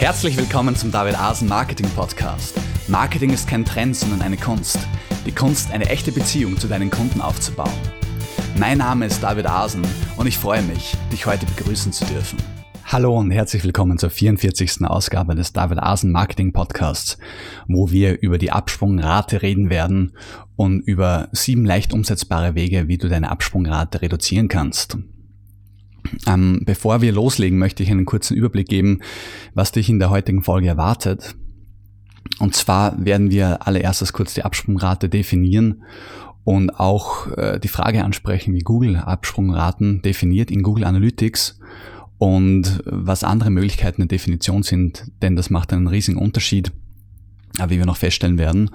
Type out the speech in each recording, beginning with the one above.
Herzlich willkommen zum David Asen Marketing Podcast. Marketing ist kein Trend, sondern eine Kunst. Die Kunst, eine echte Beziehung zu deinen Kunden aufzubauen. Mein Name ist David Asen und ich freue mich, dich heute begrüßen zu dürfen. Hallo und herzlich willkommen zur 44. Ausgabe des David Asen Marketing Podcasts, wo wir über die Absprungrate reden werden und über sieben leicht umsetzbare Wege, wie du deine Absprungrate reduzieren kannst. Ähm, bevor wir loslegen, möchte ich einen kurzen Überblick geben, was dich in der heutigen Folge erwartet. Und zwar werden wir allererstes kurz die Absprungrate definieren und auch äh, die Frage ansprechen, wie Google Absprungraten definiert in Google Analytics und was andere Möglichkeiten der Definition sind, denn das macht einen riesigen Unterschied, wie wir noch feststellen werden.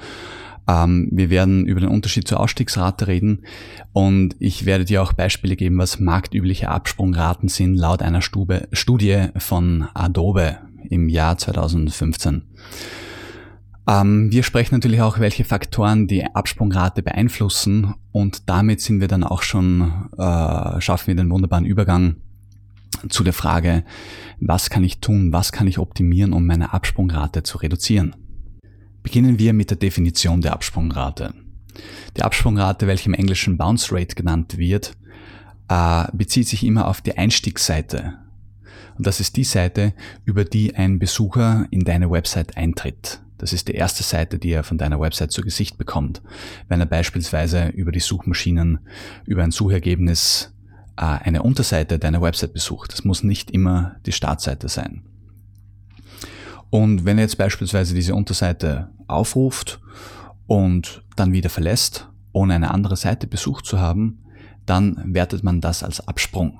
Ähm, wir werden über den Unterschied zur Ausstiegsrate reden und ich werde dir auch Beispiele geben, was marktübliche Absprungraten sind laut einer Stube, Studie von Adobe im Jahr 2015. Ähm, wir sprechen natürlich auch, welche Faktoren die Absprungrate beeinflussen und damit sind wir dann auch schon, äh, schaffen wir den wunderbaren Übergang zu der Frage, was kann ich tun, was kann ich optimieren, um meine Absprungrate zu reduzieren. Beginnen wir mit der Definition der Absprungrate. Die Absprungrate, welche im Englischen Bounce Rate genannt wird, äh, bezieht sich immer auf die Einstiegsseite. Und das ist die Seite, über die ein Besucher in deine Website eintritt. Das ist die erste Seite, die er von deiner Website zu Gesicht bekommt, wenn er beispielsweise über die Suchmaschinen, über ein Suchergebnis äh, eine Unterseite deiner Website besucht. Das muss nicht immer die Startseite sein. Und wenn er jetzt beispielsweise diese Unterseite aufruft und dann wieder verlässt, ohne eine andere Seite besucht zu haben, dann wertet man das als Absprung.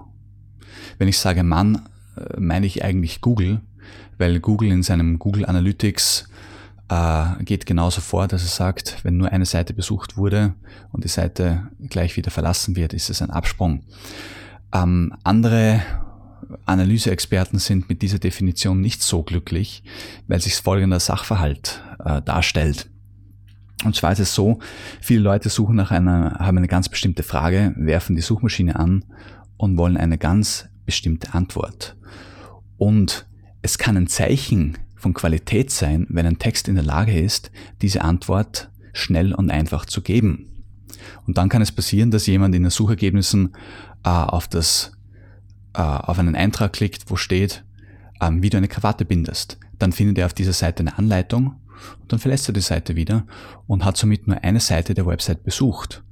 Wenn ich sage Mann, äh, meine ich eigentlich Google, weil Google in seinem Google Analytics äh, geht genauso vor, dass es sagt, wenn nur eine Seite besucht wurde und die Seite gleich wieder verlassen wird, ist es ein Absprung. Ähm, andere Analyseexperten sind mit dieser Definition nicht so glücklich, weil sich folgender Sachverhalt äh, darstellt. Und zwar ist es so, viele Leute suchen nach einer, haben eine ganz bestimmte Frage, werfen die Suchmaschine an und wollen eine ganz bestimmte Antwort. Und es kann ein Zeichen von Qualität sein, wenn ein Text in der Lage ist, diese Antwort schnell und einfach zu geben. Und dann kann es passieren, dass jemand in den Suchergebnissen äh, auf das äh, auf einen Eintrag klickt, wo steht, ähm, wie du eine Krawatte bindest. Dann findet er auf dieser Seite eine Anleitung und dann verlässt er die Seite wieder und hat somit nur eine Seite der Website besucht.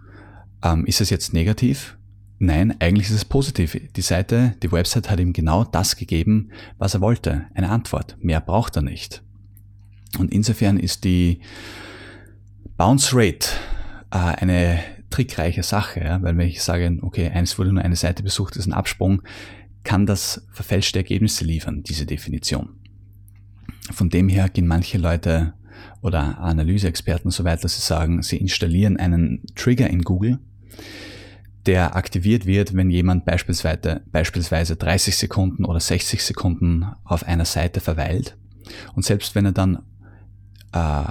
Ähm, ist es jetzt negativ? Nein, eigentlich ist es positiv. Die Seite, die Website hat ihm genau das gegeben, was er wollte. Eine Antwort. Mehr braucht er nicht. Und insofern ist die Bounce Rate äh, eine trickreiche Sache, ja? weil wenn ich sage, okay, eins wurde nur eine Seite besucht, ist ein Absprung, kann das verfälschte Ergebnisse liefern, diese Definition. Von dem her gehen manche Leute oder Analyseexperten so weit, dass sie sagen, sie installieren einen Trigger in Google, der aktiviert wird, wenn jemand beispielsweise, beispielsweise 30 Sekunden oder 60 Sekunden auf einer Seite verweilt. Und selbst wenn er dann äh,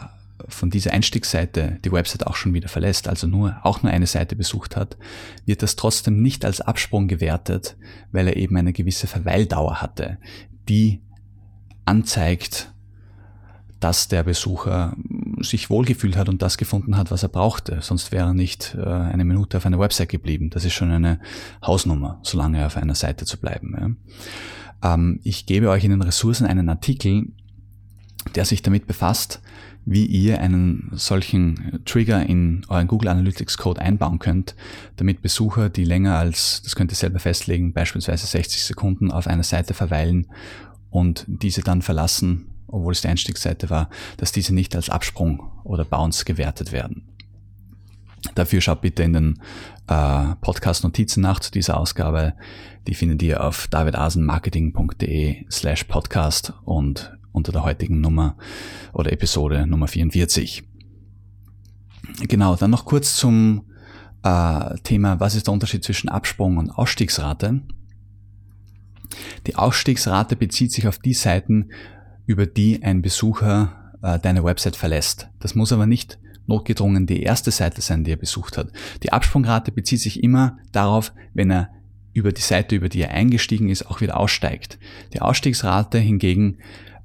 von dieser Einstiegsseite die Website auch schon wieder verlässt, also nur, auch nur eine Seite besucht hat, wird das trotzdem nicht als Absprung gewertet, weil er eben eine gewisse Verweildauer hatte, die anzeigt, dass der Besucher sich wohlgefühlt hat und das gefunden hat, was er brauchte. Sonst wäre er nicht äh, eine Minute auf einer Website geblieben. Das ist schon eine Hausnummer, solange auf einer Seite zu bleiben. Ähm, ich gebe euch in den Ressourcen einen Artikel, der sich damit befasst, wie ihr einen solchen Trigger in euren Google Analytics Code einbauen könnt, damit Besucher, die länger als, das könnt ihr selber festlegen, beispielsweise 60 Sekunden auf einer Seite verweilen und diese dann verlassen, obwohl es die Einstiegsseite war, dass diese nicht als Absprung oder Bounce gewertet werden. Dafür schaut bitte in den äh, Podcast-Notizen nach zu dieser Ausgabe. Die findet ihr auf davidasenmarketing.de slash podcast und unter der heutigen Nummer oder Episode Nummer 44. Genau, dann noch kurz zum äh, Thema, was ist der Unterschied zwischen Absprung und Ausstiegsrate? Die Ausstiegsrate bezieht sich auf die Seiten, über die ein Besucher äh, deine Website verlässt. Das muss aber nicht notgedrungen die erste Seite sein, die er besucht hat. Die Absprungrate bezieht sich immer darauf, wenn er über die Seite, über die er eingestiegen ist, auch wieder aussteigt. Die Ausstiegsrate hingegen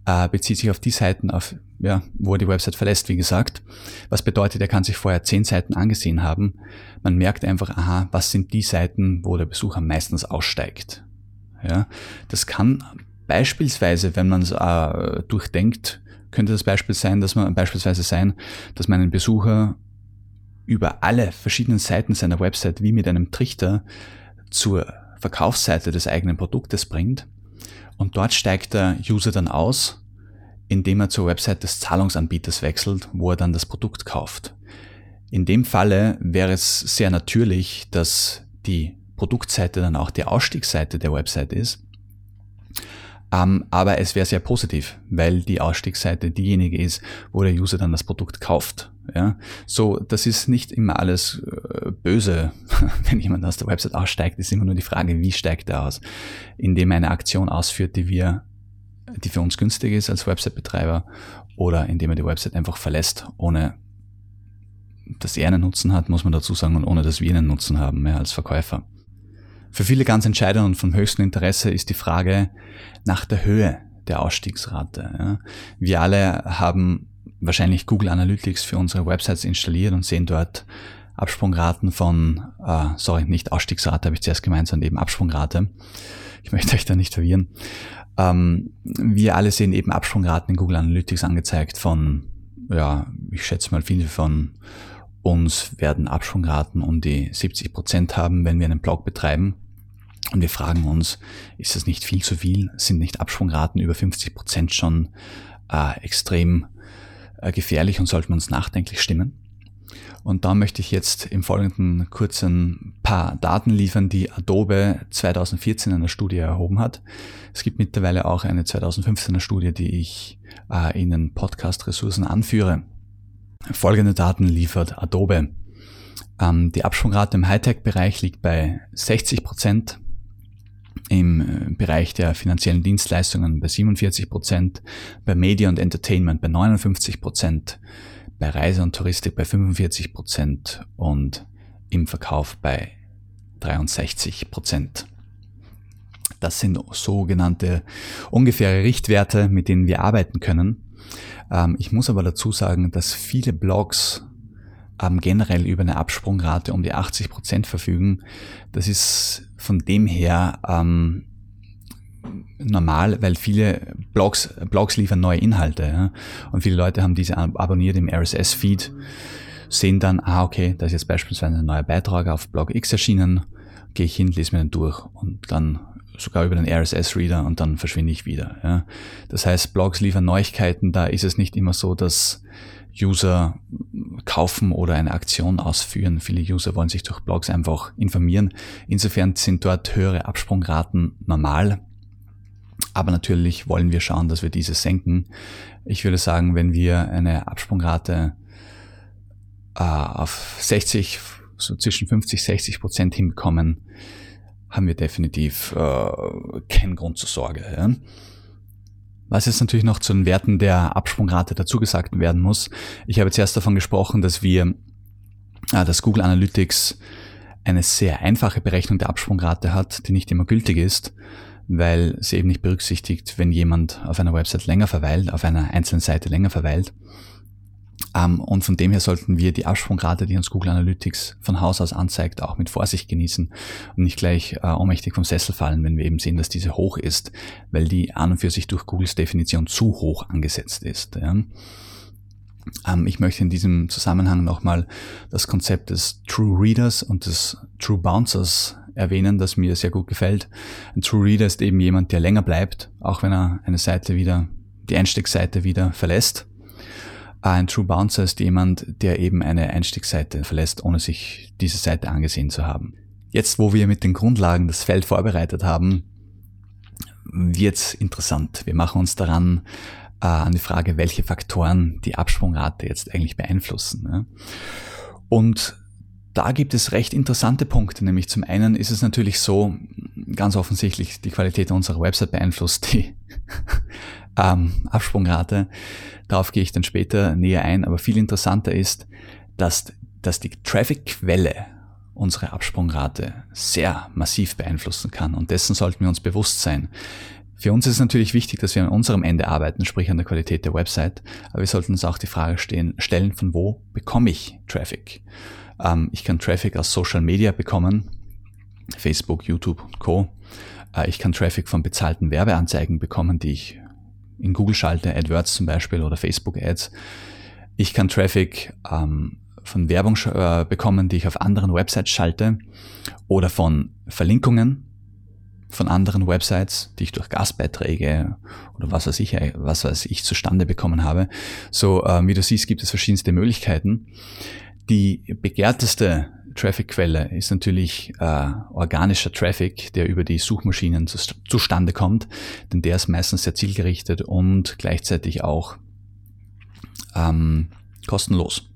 äh, bezieht sich auf die Seiten, auf, ja, wo er die Website verlässt, wie gesagt. Was bedeutet, er kann sich vorher zehn Seiten angesehen haben. Man merkt einfach, aha, was sind die Seiten, wo der Besucher meistens aussteigt. Ja, das kann beispielsweise, wenn man es äh, durchdenkt, könnte das Beispiel sein, dass man beispielsweise sein, dass man einen Besucher über alle verschiedenen Seiten seiner Website wie mit einem Trichter zur Verkaufsseite des eigenen Produktes bringt und dort steigt der User dann aus, indem er zur Website des Zahlungsanbieters wechselt, wo er dann das Produkt kauft. In dem Falle wäre es sehr natürlich, dass die Produktseite dann auch die Ausstiegsseite der Website ist. Ähm, aber es wäre sehr positiv, weil die Ausstiegsseite diejenige ist, wo der User dann das Produkt kauft. Ja, so, das ist nicht immer alles äh, böse, wenn jemand aus der Website aussteigt, ist immer nur die Frage, wie steigt er aus? Indem er eine Aktion ausführt, die wir, die für uns günstig ist als Website-Betreiber oder indem er die Website einfach verlässt, ohne dass er einen Nutzen hat, muss man dazu sagen, und ohne dass wir einen Nutzen haben, ja, als Verkäufer. Für viele ganz entscheidend und vom höchsten Interesse ist die Frage nach der Höhe der Ausstiegsrate. Ja. Wir alle haben wahrscheinlich Google Analytics für unsere Websites installiert und sehen dort Absprungraten von, äh, sorry, nicht Ausstiegsrate habe ich zuerst gemeint, sondern eben Absprungrate. Ich möchte euch da nicht verwirren. Ähm, wir alle sehen eben Absprungraten in Google Analytics angezeigt von, ja, ich schätze mal viele von uns werden Absprungraten um die 70 Prozent haben, wenn wir einen Blog betreiben. Und wir fragen uns, ist das nicht viel zu viel? Sind nicht Absprungraten über 50 Prozent schon äh, extrem gefährlich und sollten uns nachdenklich stimmen. Und da möchte ich jetzt im Folgenden kurz ein paar Daten liefern, die Adobe 2014 in einer Studie erhoben hat. Es gibt mittlerweile auch eine 2015er Studie, die ich äh, in den Podcast-Ressourcen anführe. Folgende Daten liefert Adobe. Ähm, die Absprungrate im Hightech-Bereich liegt bei 60 Prozent, im äh, Bereich der finanziellen Dienstleistungen bei 47 Prozent, bei Media und Entertainment bei 59 Prozent, bei Reise und Touristik bei 45 Prozent und im Verkauf bei 63 Prozent. Das sind sogenannte ungefähre Richtwerte, mit denen wir arbeiten können. Ähm, ich muss aber dazu sagen, dass viele Blogs ähm, generell über eine Absprungrate um die 80 Prozent verfügen. Das ist von dem her ähm, normal, weil viele Blogs, Blogs liefern neue Inhalte ja? und viele Leute haben diese abonniert im RSS-Feed, sehen dann, ah okay, da ist jetzt beispielsweise ein neuer Beitrag auf Blog X erschienen, gehe ich hin, lese mir den durch und dann sogar über den RSS-Reader und dann verschwinde ich wieder. Ja? Das heißt, Blogs liefern Neuigkeiten, da ist es nicht immer so, dass User kaufen oder eine Aktion ausführen. Viele User wollen sich durch Blogs einfach informieren. Insofern sind dort höhere Absprungraten normal. Aber natürlich wollen wir schauen, dass wir diese senken. Ich würde sagen, wenn wir eine Absprungrate äh, auf 60, so zwischen 50, 60 Prozent hinbekommen, haben wir definitiv äh, keinen Grund zur Sorge. Ja? Was jetzt natürlich noch zu den Werten der Absprungrate dazu gesagt werden muss. Ich habe zuerst davon gesprochen, dass wir, äh, dass Google Analytics eine sehr einfache Berechnung der Absprungrate hat, die nicht immer gültig ist, weil sie eben nicht berücksichtigt, wenn jemand auf einer Website länger verweilt, auf einer einzelnen Seite länger verweilt, und von dem her sollten wir die Absprungrate, die uns Google Analytics von Haus aus anzeigt, auch mit Vorsicht genießen und nicht gleich äh, ohnmächtig vom Sessel fallen, wenn wir eben sehen, dass diese hoch ist, weil die an und für sich durch Googles Definition zu hoch angesetzt ist. Ja. Ähm, ich möchte in diesem Zusammenhang nochmal das Konzept des True Readers und des True Bouncers erwähnen, das mir sehr gut gefällt. Ein True Reader ist eben jemand, der länger bleibt, auch wenn er eine Seite wieder, die Einstiegsseite wieder verlässt ein True Bouncer ist jemand, der eben eine Einstiegsseite verlässt, ohne sich diese Seite angesehen zu haben. Jetzt, wo wir mit den Grundlagen das Feld vorbereitet haben, wird's interessant. Wir machen uns daran äh, an die Frage, welche Faktoren die Absprungrate jetzt eigentlich beeinflussen. Ne? Und da gibt es recht interessante Punkte, nämlich zum einen ist es natürlich so, ganz offensichtlich die Qualität unserer Website beeinflusst die ähm, Absprungrate. Darauf gehe ich dann später näher ein. Aber viel interessanter ist, dass, dass die Traffic-Quelle unsere Absprungrate sehr massiv beeinflussen kann. Und dessen sollten wir uns bewusst sein. Für uns ist es natürlich wichtig, dass wir an unserem Ende arbeiten, sprich an der Qualität der Website. Aber wir sollten uns auch die Frage stehen, stellen, von wo bekomme ich Traffic? Ähm, ich kann Traffic aus Social Media bekommen, Facebook, YouTube und Co. Äh, ich kann Traffic von bezahlten Werbeanzeigen bekommen, die ich in Google schalte, AdWords zum Beispiel oder Facebook Ads. Ich kann Traffic ähm, von Werbung äh, bekommen, die ich auf anderen Websites schalte oder von Verlinkungen von anderen Websites, die ich durch Gastbeiträge oder was weiß ich, was weiß ich zustande bekommen habe. So, äh, wie du siehst, gibt es verschiedenste Möglichkeiten. Die begehrteste Traffic-Quelle ist natürlich äh, organischer Traffic, der über die Suchmaschinen zu, zustande kommt, denn der ist meistens sehr zielgerichtet und gleichzeitig auch ähm, kostenlos.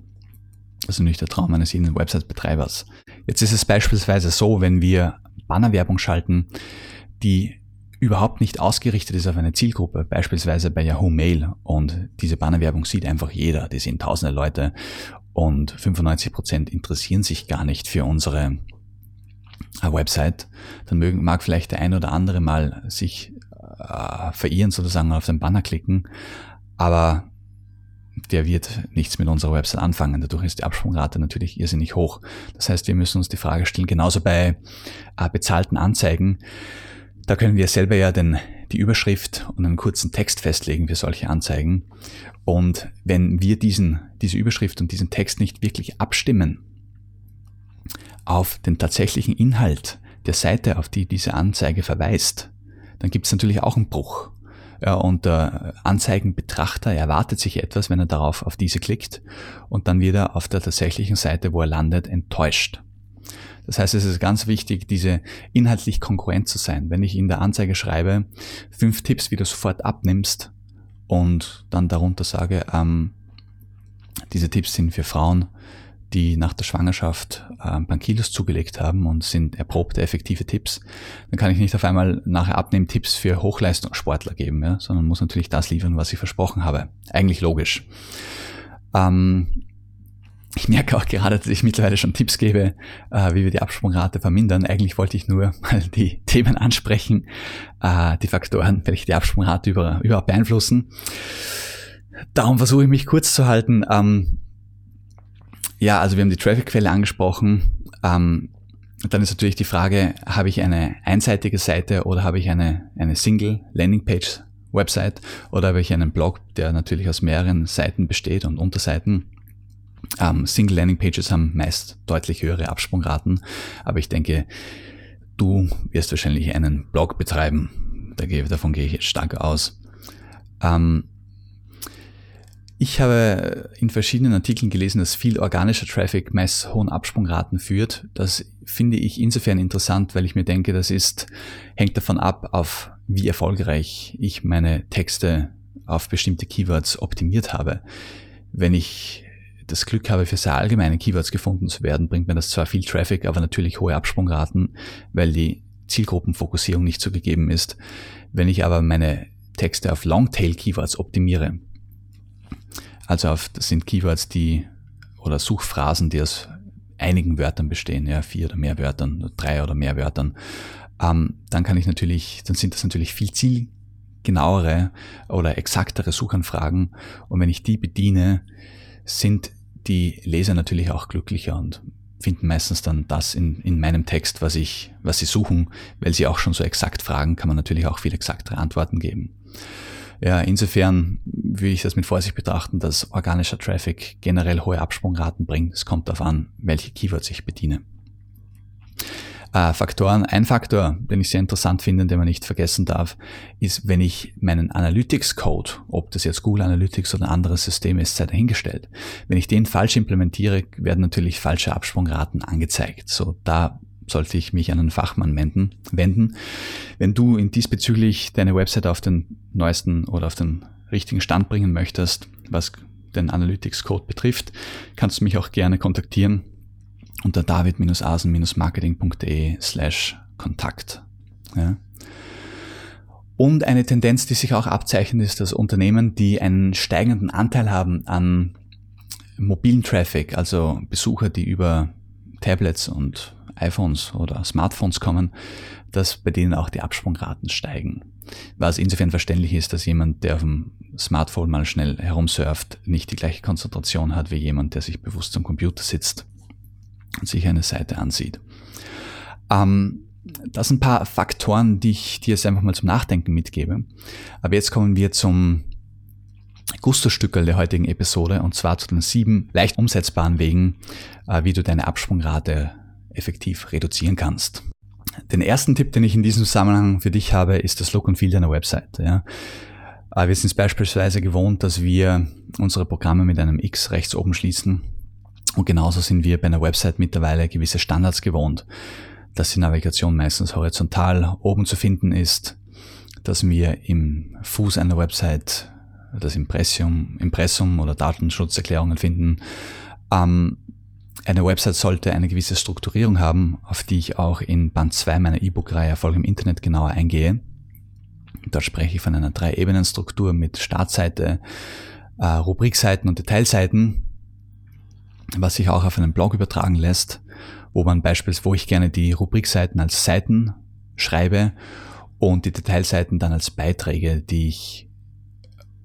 Das ist natürlich der Traum eines jeden Website-Betreibers. Jetzt ist es beispielsweise so, wenn wir Bannerwerbung schalten, die überhaupt nicht ausgerichtet ist auf eine Zielgruppe, beispielsweise bei Yahoo Mail und diese Bannerwerbung sieht einfach jeder, die sehen tausende Leute und 95 Prozent interessieren sich gar nicht für unsere äh, Website, dann mögen, mag vielleicht der ein oder andere mal sich äh, verirren sozusagen auf den Banner klicken, aber der wird nichts mit unserer Website anfangen. Dadurch ist die Absprungrate natürlich irrsinnig hoch. Das heißt, wir müssen uns die Frage stellen, genauso bei äh, bezahlten Anzeigen, da können wir selber ja den, die Überschrift und einen kurzen Text festlegen für solche Anzeigen. Und wenn wir diesen, diese Überschrift und diesen Text nicht wirklich abstimmen auf den tatsächlichen Inhalt der Seite, auf die diese Anzeige verweist, dann gibt es natürlich auch einen Bruch. Ja, und der Anzeigenbetrachter erwartet sich etwas, wenn er darauf auf diese klickt und dann wird er auf der tatsächlichen Seite, wo er landet, enttäuscht. Das heißt, es ist ganz wichtig, diese inhaltlich konkurrent zu sein. Wenn ich in der Anzeige schreibe, fünf Tipps, wie du sofort abnimmst und dann darunter sage, ähm, diese Tipps sind für Frauen, die nach der Schwangerschaft äh, ein paar Kilos zugelegt haben und sind erprobte, effektive Tipps, dann kann ich nicht auf einmal nachher Abnehmtipps für Hochleistungssportler geben, ja, sondern muss natürlich das liefern, was ich versprochen habe. Eigentlich logisch. Ähm, ich merke auch gerade, dass ich mittlerweile schon Tipps gebe, äh, wie wir die Absprungrate vermindern. Eigentlich wollte ich nur mal die Themen ansprechen, äh, die Faktoren, welche die Absprungrate über, überhaupt beeinflussen. Darum versuche ich mich kurz zu halten. Ähm, ja, also wir haben die Traffic-Quelle angesprochen. Ähm, dann ist natürlich die Frage, habe ich eine einseitige Seite oder habe ich eine, eine Single Landingpage Website oder habe ich einen Blog, der natürlich aus mehreren Seiten besteht und Unterseiten. Ähm, Single Landing Pages haben meist deutlich höhere Absprungraten, aber ich denke, du wirst wahrscheinlich einen Blog betreiben. davon gehe ich jetzt stark aus. Ähm, ich habe in verschiedenen Artikeln gelesen, dass viel organischer Traffic meist hohen Absprungraten führt. Das finde ich insofern interessant, weil ich mir denke, das ist, hängt davon ab, auf wie erfolgreich ich meine Texte auf bestimmte Keywords optimiert habe. Wenn ich das Glück habe, für sehr allgemeine Keywords gefunden zu werden, bringt mir das zwar viel Traffic, aber natürlich hohe Absprungraten, weil die Zielgruppenfokussierung nicht so gegeben ist. Wenn ich aber meine Texte auf Longtail-Keywords optimiere, also auf, das sind Keywords, die oder Suchphrasen, die aus einigen Wörtern bestehen, ja, vier oder mehr Wörtern, drei oder mehr Wörtern, ähm, dann kann ich natürlich, dann sind das natürlich viel zielgenauere oder exaktere Suchanfragen. Und wenn ich die bediene, sind die Leser natürlich auch glücklicher und finden meistens dann das in, in meinem Text, was ich, was sie suchen, weil sie auch schon so exakt fragen, kann man natürlich auch viel exaktere Antworten geben. Ja, insofern würde ich das mit Vorsicht betrachten, dass organischer Traffic generell hohe Absprungraten bringt. Es kommt darauf an, welche Keywords ich bediene äh, Faktoren. Ein Faktor, den ich sehr interessant finde, den man nicht vergessen darf, ist, wenn ich meinen Analytics-Code, ob das jetzt Google Analytics oder ein anderes System ist, sei dahingestellt. Wenn ich den falsch implementiere, werden natürlich falsche Absprungraten angezeigt. So, da sollte ich mich an einen Fachmann wenden. wenden. Wenn du in diesbezüglich deine Website auf den neuesten oder auf den richtigen Stand bringen möchtest, was den Analytics Code betrifft, kannst du mich auch gerne kontaktieren unter david-asen-marketing.de slash Kontakt. Ja. Und eine Tendenz, die sich auch abzeichnet, ist, dass Unternehmen, die einen steigenden Anteil haben an mobilen Traffic, also Besucher, die über Tablets und iPhones oder Smartphones kommen, dass bei denen auch die Absprungraten steigen. Was insofern verständlich ist, dass jemand, der auf dem Smartphone mal schnell herumsurft, nicht die gleiche Konzentration hat wie jemand, der sich bewusst am Computer sitzt sich eine Seite ansieht. Ähm, das sind ein paar Faktoren, die ich dir jetzt einfach mal zum Nachdenken mitgebe. Aber jetzt kommen wir zum Gusto-Stückel der heutigen Episode und zwar zu den sieben leicht umsetzbaren Wegen, äh, wie du deine Absprungrate effektiv reduzieren kannst. Den ersten Tipp, den ich in diesem Zusammenhang für dich habe, ist das Look und Feel deiner Website. Ja. Äh, wir sind es beispielsweise gewohnt, dass wir unsere Programme mit einem X rechts oben schließen. Und genauso sind wir bei einer Website mittlerweile gewisse Standards gewohnt. Dass die Navigation meistens horizontal oben zu finden ist, dass wir im Fuß einer Website das Impressum, Impressum oder Datenschutzerklärungen finden. Ähm, eine Website sollte eine gewisse Strukturierung haben, auf die ich auch in Band 2 meiner E-Book-Reihe Erfolg im Internet genauer eingehe. Dort spreche ich von einer Drei-Ebenen-Struktur mit Startseite, äh, Rubrikseiten und Detailseiten, was sich auch auf einen Blog übertragen lässt, wo man beispielsweise, wo ich gerne die Rubrikseiten als Seiten schreibe und die Detailseiten dann als Beiträge, die ich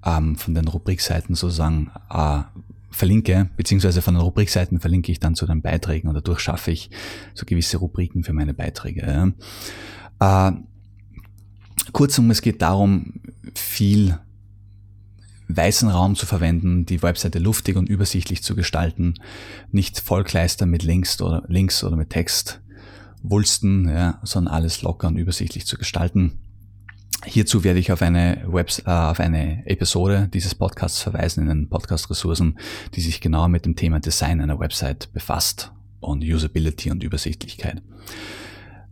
ähm, von den Rubrikseiten sozusagen äh, verlinke, beziehungsweise von den Rubrikseiten verlinke ich dann zu den Beiträgen und dadurch schaffe ich so gewisse Rubriken für meine Beiträge. Äh, kurzum, es geht darum, viel weißen Raum zu verwenden, die Webseite luftig und übersichtlich zu gestalten, nicht Vollkleister mit Links oder Links oder mit Text, Wulsten, ja, sondern alles locker und übersichtlich zu gestalten. Hierzu werde ich auf eine, Webs äh, auf eine Episode dieses Podcasts verweisen in den Podcast-Ressourcen, die sich genauer mit dem Thema Design einer Website befasst und Usability und Übersichtlichkeit.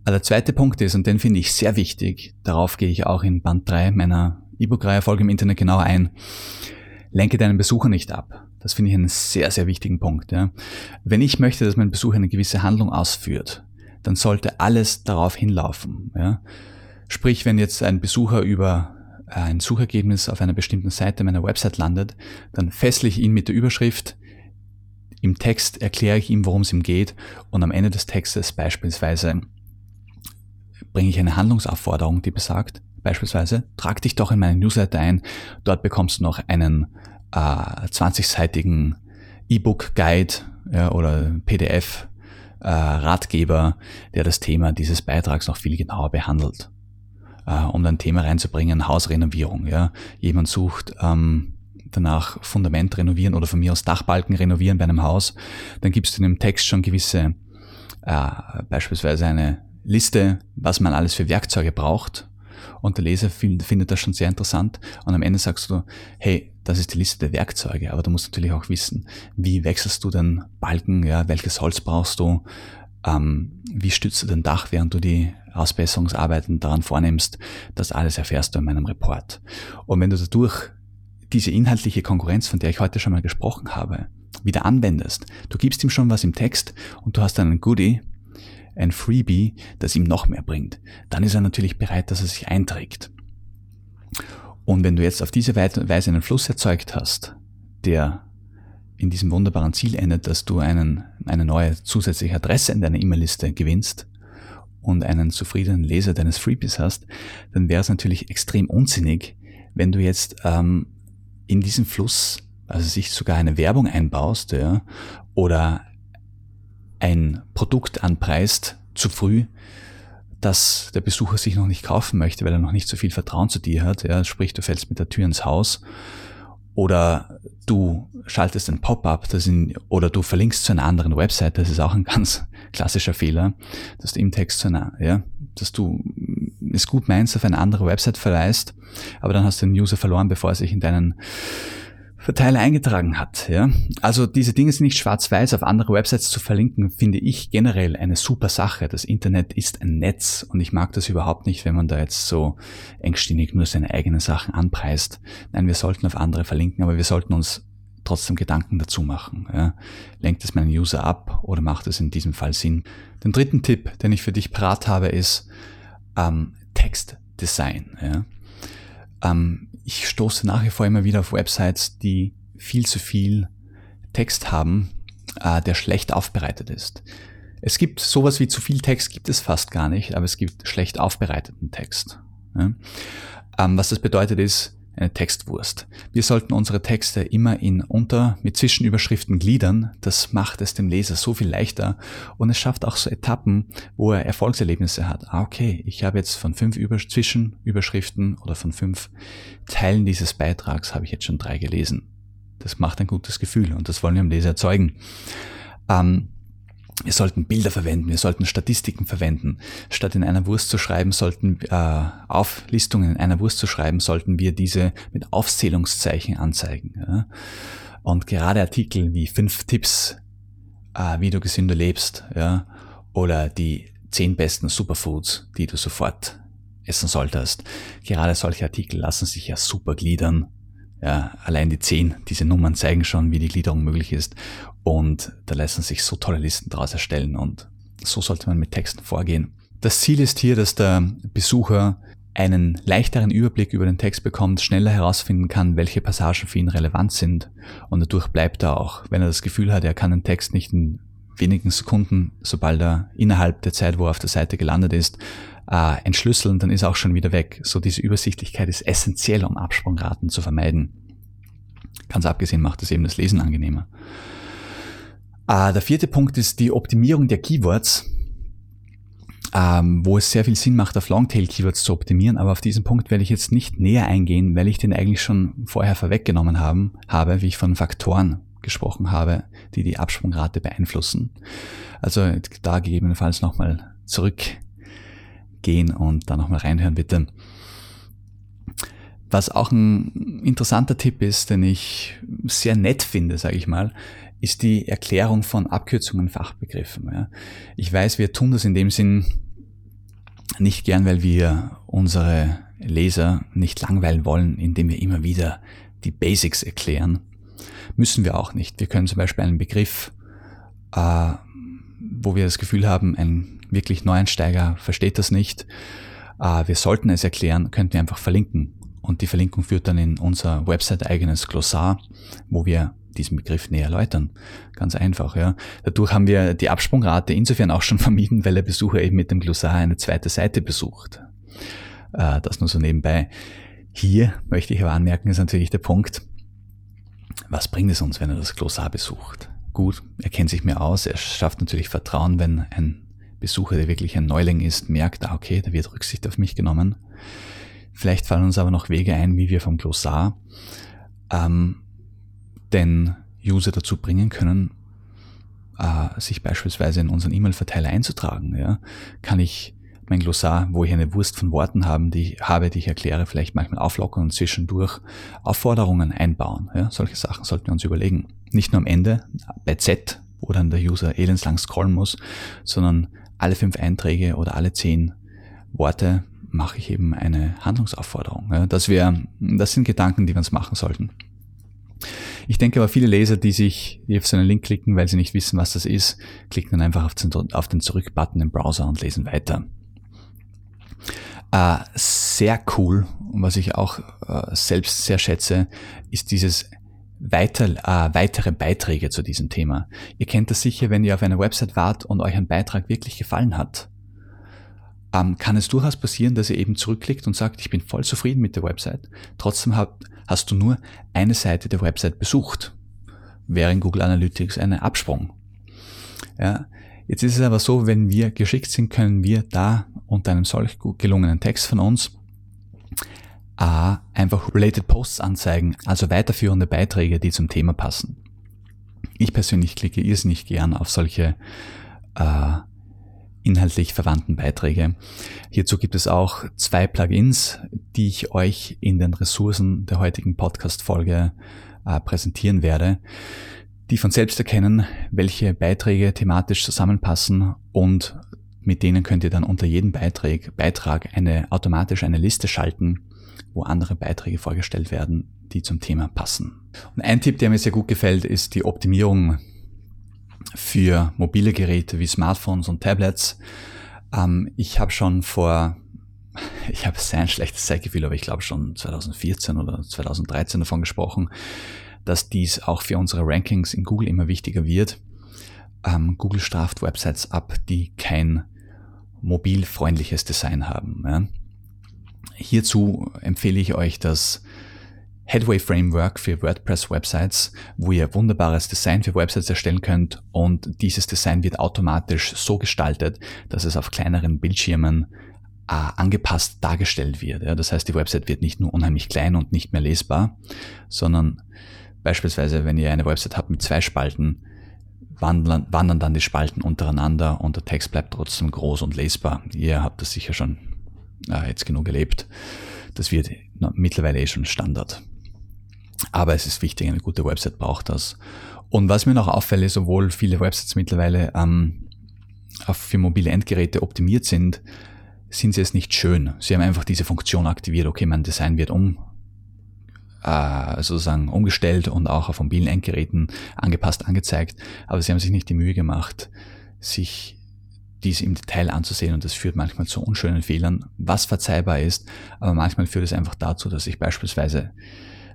Der zweite Punkt ist, und den finde ich sehr wichtig, darauf gehe ich auch in Band 3 meiner E-Book-Reihe Folge im Internet genauer ein, lenke deinen Besucher nicht ab. Das finde ich einen sehr, sehr wichtigen Punkt. Ja. Wenn ich möchte, dass mein Besucher eine gewisse Handlung ausführt, dann sollte alles darauf hinlaufen. Ja. Sprich, wenn jetzt ein Besucher über ein Suchergebnis auf einer bestimmten Seite meiner Website landet, dann fessle ich ihn mit der Überschrift. Im Text erkläre ich ihm, worum es ihm geht und am Ende des Textes beispielsweise bringe ich eine Handlungsaufforderung, die besagt, beispielsweise, trag dich doch in meinen Newsletter ein, dort bekommst du noch einen äh, 20-seitigen E-Book-Guide ja, oder PDF äh, Ratgeber, der das Thema dieses Beitrags noch viel genauer behandelt äh, um ein Thema reinzubringen, Hausrenovierung. Ja. Jemand sucht ähm, danach Fundament renovieren oder von mir aus Dachbalken renovieren bei einem Haus, dann gibst du in dem Text schon gewisse, äh, beispielsweise eine Liste, was man alles für Werkzeuge braucht. Und der Leser find, findet das schon sehr interessant. Und am Ende sagst du, hey, das ist die Liste der Werkzeuge, aber du musst natürlich auch wissen, wie wechselst du den Balken, ja, welches Holz brauchst du, ähm, wie stützt du den Dach, während du die Ausbesserungsarbeiten daran vornimmst, das alles erfährst du in meinem Report. Und wenn du dadurch diese inhaltliche Konkurrenz, von der ich heute schon mal gesprochen habe, wieder anwendest, du gibst ihm schon was im Text und du hast dann ein Goodie, ein Freebie, das ihm noch mehr bringt, dann ist er natürlich bereit, dass er sich einträgt. Und wenn du jetzt auf diese Weise einen Fluss erzeugt hast, der in diesem wunderbaren Ziel endet, dass du einen, eine neue zusätzliche Adresse in deiner E-Mail-Liste gewinnst, und einen zufriedenen Leser deines Freebies hast, dann wäre es natürlich extrem unsinnig, wenn du jetzt ähm, in diesem Fluss, also sich sogar eine Werbung einbaust, ja, oder ein Produkt anpreist zu früh, dass der Besucher sich noch nicht kaufen möchte, weil er noch nicht so viel Vertrauen zu dir hat. Ja, sprich, du fällst mit der Tür ins Haus oder du schaltest ein Pop-up, oder du verlinkst zu einer anderen Website, das ist auch ein ganz klassischer Fehler, dass du im Text zu einer, ja, dass du es gut meinst, auf eine andere Website verweist, aber dann hast du den User verloren, bevor er sich in deinen Verteiler eingetragen hat. Ja? Also diese Dinge sind nicht schwarz-weiß, auf andere Websites zu verlinken, finde ich generell eine super Sache. Das Internet ist ein Netz und ich mag das überhaupt nicht, wenn man da jetzt so engstirnig nur seine eigenen Sachen anpreist. Nein, wir sollten auf andere verlinken, aber wir sollten uns trotzdem Gedanken dazu machen. Ja? Lenkt es meinen User ab oder macht es in diesem Fall Sinn? Den dritten Tipp, den ich für dich parat habe, ist ähm, Textdesign. Ja? Ähm, ich stoße nach wie vor immer wieder auf Websites, die viel zu viel Text haben, äh, der schlecht aufbereitet ist. Es gibt sowas wie zu viel Text, gibt es fast gar nicht, aber es gibt schlecht aufbereiteten Text. Ja? Ähm, was das bedeutet ist, eine Textwurst. Wir sollten unsere Texte immer in unter mit Zwischenüberschriften gliedern. Das macht es dem Leser so viel leichter und es schafft auch so Etappen, wo er Erfolgserlebnisse hat. Ah, okay, ich habe jetzt von fünf Über Zwischenüberschriften oder von fünf Teilen dieses Beitrags habe ich jetzt schon drei gelesen. Das macht ein gutes Gefühl und das wollen wir im Leser erzeugen. Ähm, wir sollten Bilder verwenden, wir sollten Statistiken verwenden. Statt in einer Wurst zu schreiben, sollten äh, Auflistungen in einer Wurst zu schreiben, sollten wir diese mit Aufzählungszeichen anzeigen. Ja? Und gerade Artikel wie fünf Tipps, äh, wie du gesünder lebst, ja, oder die zehn besten Superfoods, die du sofort essen solltest. Gerade solche Artikel lassen sich ja super gliedern ja, allein die zehn, diese Nummern zeigen schon, wie die Gliederung möglich ist. Und da lassen sich so tolle Listen daraus erstellen und so sollte man mit Texten vorgehen. Das Ziel ist hier, dass der Besucher einen leichteren Überblick über den Text bekommt, schneller herausfinden kann, welche Passagen für ihn relevant sind und dadurch bleibt er auch, wenn er das Gefühl hat, er kann den Text nicht in wenigen Sekunden, sobald er innerhalb der Zeit, wo er auf der Seite gelandet ist, äh, entschlüsseln, dann ist er auch schon wieder weg. So diese Übersichtlichkeit ist essentiell, um Absprungraten zu vermeiden. Ganz abgesehen macht es eben das Lesen angenehmer. Äh, der vierte Punkt ist die Optimierung der Keywords, ähm, wo es sehr viel Sinn macht, auf Longtail-Keywords zu optimieren, aber auf diesen Punkt werde ich jetzt nicht näher eingehen, weil ich den eigentlich schon vorher vorweggenommen haben, habe, wie ich von Faktoren gesprochen habe, die die Absprungrate beeinflussen. Also da gegebenenfalls nochmal zurückgehen und da nochmal reinhören bitte. Was auch ein interessanter Tipp ist, den ich sehr nett finde, sage ich mal, ist die Erklärung von Abkürzungen, Fachbegriffen. Ja. Ich weiß, wir tun das in dem Sinn nicht gern, weil wir unsere Leser nicht langweilen wollen, indem wir immer wieder die Basics erklären. Müssen wir auch nicht. Wir können zum Beispiel einen Begriff, äh, wo wir das Gefühl haben, ein wirklich Neueinsteiger versteht das nicht, äh, wir sollten es erklären, könnten wir einfach verlinken. Und die Verlinkung führt dann in unser Website-eigenes Glossar, wo wir diesen Begriff näher erläutern. Ganz einfach, ja. Dadurch haben wir die Absprungrate insofern auch schon vermieden, weil der Besucher eben mit dem Glossar eine zweite Seite besucht. Äh, das nur so nebenbei. Hier möchte ich aber anmerken, ist natürlich der Punkt, was bringt es uns, wenn er das Glossar besucht? Gut, er kennt sich mehr aus, er schafft natürlich Vertrauen, wenn ein Besucher, der wirklich ein Neuling ist, merkt, ah, okay, da wird Rücksicht auf mich genommen. Vielleicht fallen uns aber noch Wege ein, wie wir vom Glossar ähm, den User dazu bringen können, äh, sich beispielsweise in unseren E-Mail-Verteiler einzutragen. Ja? Kann ich mein Glossar, wo ich eine Wurst von Worten haben, die habe, die ich erkläre, vielleicht manchmal auflockern und zwischendurch Aufforderungen einbauen. Ja, solche Sachen sollten wir uns überlegen. Nicht nur am Ende bei Z, wo dann der User elendslang scrollen muss, sondern alle fünf Einträge oder alle zehn Worte mache ich eben eine Handlungsaufforderung. Das, wäre, das sind Gedanken, die wir uns machen sollten. Ich denke aber viele Leser, die sich die auf so einen Link klicken, weil sie nicht wissen, was das ist, klicken dann einfach auf den, Zurück-Button im Browser und lesen weiter. Äh, sehr cool, was ich auch äh, selbst sehr schätze, ist dieses weiter, äh, weitere Beiträge zu diesem Thema. Ihr kennt das sicher, wenn ihr auf einer Website wart und euch ein Beitrag wirklich gefallen hat. Ähm, kann es durchaus passieren, dass ihr eben zurückklickt und sagt, ich bin voll zufrieden mit der Website. Trotzdem habt, hast du nur eine Seite der Website besucht. Wäre in Google Analytics ein Absprung. Ja, Jetzt ist es aber so, wenn wir geschickt sind, können wir da unter einem solch gelungenen Text von uns A, einfach Related Posts anzeigen, also weiterführende Beiträge, die zum Thema passen. Ich persönlich klicke irrsinnig gern auf solche äh, inhaltlich verwandten Beiträge. Hierzu gibt es auch zwei Plugins, die ich euch in den Ressourcen der heutigen Podcast-Folge äh, präsentieren werde die von selbst erkennen, welche Beiträge thematisch zusammenpassen und mit denen könnt ihr dann unter jedem Beitrag, Beitrag eine, automatisch eine Liste schalten, wo andere Beiträge vorgestellt werden, die zum Thema passen. Und ein Tipp, der mir sehr gut gefällt, ist die Optimierung für mobile Geräte wie Smartphones und Tablets. Ähm, ich habe schon vor, ich habe sehr ein schlechtes Zeitgefühl, aber ich glaube schon 2014 oder 2013 davon gesprochen, dass dies auch für unsere Rankings in Google immer wichtiger wird. ähm, Google straft Websites ab, die kein mobilfreundliches Design haben. Ja. Hierzu empfehle ich euch das Headway Framework für WordPress Websites, wo ihr wunderbares Design für Websites erstellen könnt und dieses Design wird automatisch so gestaltet, dass es auf kleineren Bildschirmen äh, angepasst dargestellt wird. Ja. Das heißt, die Website wird nicht nur unheimlich klein und nicht mehr lesbar, sondern beispielsweise, wenn ihr eine Website habt mit zwei Spalten, wandern, wandern dann die Spalten untereinander und der Text bleibt trotzdem groß und lesbar. Ihr habt das sicher schon äh, jetzt genug erlebt. Das wird mittlerweile eh schon Standard. Aber es ist wichtig, eine gute Website braucht das. Und was mir noch auffällt, ist, obwohl viele Websites mittlerweile ähm, für mobile Endgeräte optimiert sind, sind sie es nicht schön. Sie haben einfach diese Funktion aktiviert, okay, mein Design wird um äh, sozusagen umgestellt und auch auf mobilen Endgeräten angepasst angezeigt, aber sie haben sich nicht die Mühe gemacht, sich dies im Detail anzusehen und das führt manchmal zu unschönen Fehlern, was verzeihbar ist, aber manchmal führt es einfach dazu, dass sich beispielsweise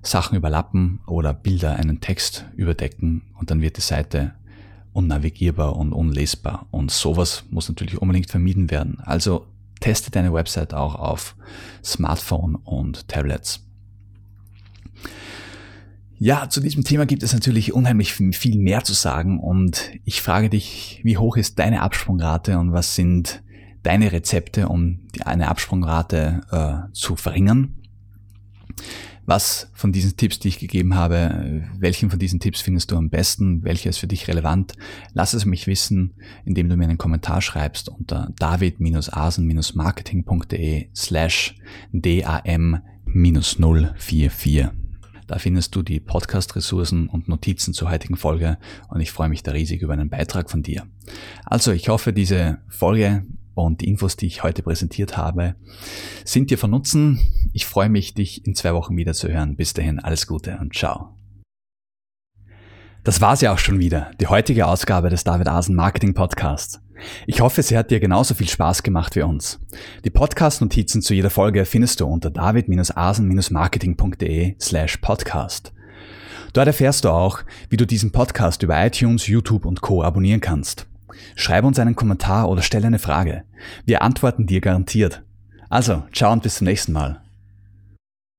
Sachen überlappen oder Bilder einen Text überdecken und dann wird die Seite unnavigierbar und unlesbar. Und sowas muss natürlich unbedingt vermieden werden. Also teste deine Website auch auf Smartphone und Tablets. Ja, zu diesem Thema gibt es natürlich unheimlich viel mehr zu sagen und ich frage dich, wie hoch ist deine Absprungrate und was sind deine Rezepte, um eine Absprungrate äh, zu verringern? Was von diesen Tipps, die ich gegeben habe, welchen von diesen Tipps findest du am besten? Welcher ist für dich relevant? Lass es mich wissen, indem du mir einen Kommentar schreibst unter david-asen-marketing.de slash dam-044. Da findest du die Podcast-Ressourcen und Notizen zur heutigen Folge und ich freue mich da riesig über einen Beitrag von dir. Also, ich hoffe, diese Folge und die Infos, die ich heute präsentiert habe, sind dir von Nutzen. Ich freue mich, dich in zwei Wochen wieder zu hören. Bis dahin alles Gute und ciao. Das war's ja auch schon wieder, die heutige Ausgabe des David Asen Marketing Podcasts. Ich hoffe, sie hat dir genauso viel Spaß gemacht wie uns. Die Podcast-Notizen zu jeder Folge findest du unter david-asen-marketing.de slash podcast. Dort erfährst du auch, wie du diesen Podcast über iTunes, YouTube und Co. abonnieren kannst. Schreib uns einen Kommentar oder stell eine Frage. Wir antworten dir garantiert. Also, ciao und bis zum nächsten Mal.